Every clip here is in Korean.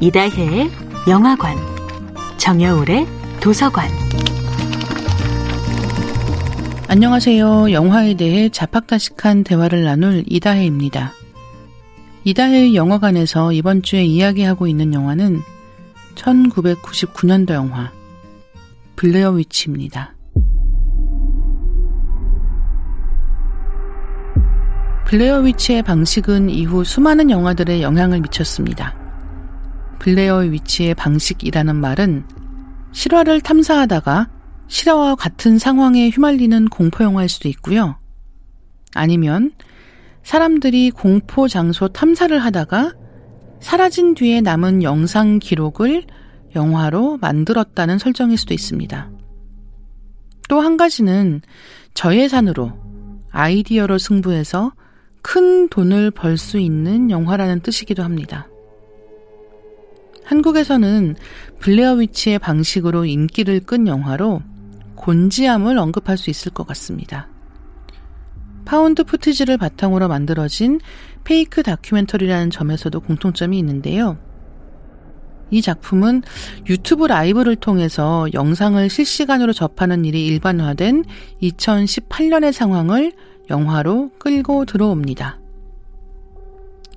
이다혜의 영화관, 정여울의 도서관. 안녕하세요. 영화에 대해 자팍다식한 대화를 나눌 이다혜입니다. 이다혜의 영화관에서 이번 주에 이야기하고 있는 영화는 1999년도 영화 블레어 위치입니다. 블레어 위치의 방식은 이후 수많은 영화들에 영향을 미쳤습니다. 블레어 위치의 방식이라는 말은 실화를 탐사하다가 실화와 같은 상황에 휘말리는 공포영화일 수도 있고요. 아니면 사람들이 공포 장소 탐사를 하다가 사라진 뒤에 남은 영상 기록을 영화로 만들었다는 설정일 수도 있습니다. 또 한 가지는 저예산으로 아이디어로 승부해서 큰 돈을 벌 수 있는 영화라는 뜻이기도 합니다. 한국에서는 블레어 위치의 방식으로 인기를 끈 영화로 곤지암을 언급할 수 있을 것 같습니다. found footage를 바탕으로 만들어진 fake 다큐멘터리라는 점에서도 공통점이 있는데요. 이 작품은 유튜브 라이브를 통해서 영상을 실시간으로 접하는 일이 일반화된 2018년의 상황을 영화로 끌고 들어옵니다.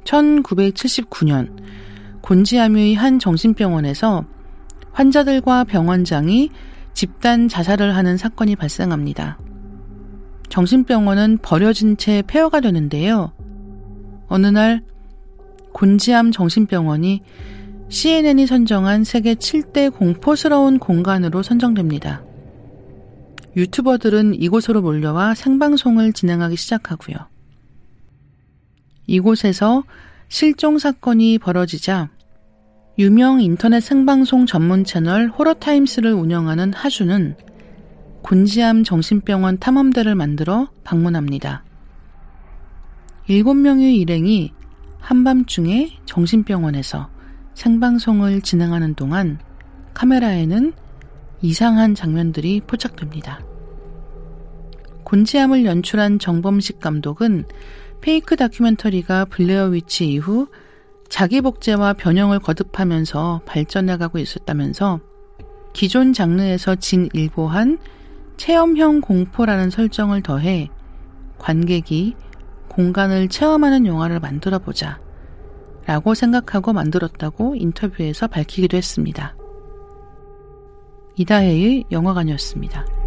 1979년 곤지암의 한 정신병원에서 환자들과 병원장이 집단 자살을 하는 사건이 발생합니다. 정신병원은 버려진 채 폐허가 되는데요. 어느 날 곤지암 정신병원이 CNN이 선정한 세계 7대 공포스러운 공간으로 선정됩니다. 유튜버들은 이곳으로 몰려와 생방송을 진행하기 시작하고요. 이곳에서 실종 사건이 벌어지자 유명 인터넷 생방송 전문 채널 호러타임스를 운영하는 하주는 곤지암 정신병원 탐험대를 만들어 방문합니다. 7명의 일행이 한밤중에 정신병원에서 생방송을 진행하는 동안 카메라에는 이상한 장면들이 포착됩니다. 곤지암을 연출한 정범식 감독은 페이크 다큐멘터리가 블레어 위치 이후 자기 복제와 변형을 거듭하면서 발전해가고 있었다면서 기존 장르에서 진일보한 체험형 공포라는 설정을 더해 관객이 공간을 체험하는 영화를 만들어 보자 라고 생각하고 만들었다고 인터뷰에서 밝히기도 했습니다. 이다혜의 영화관이었습니다.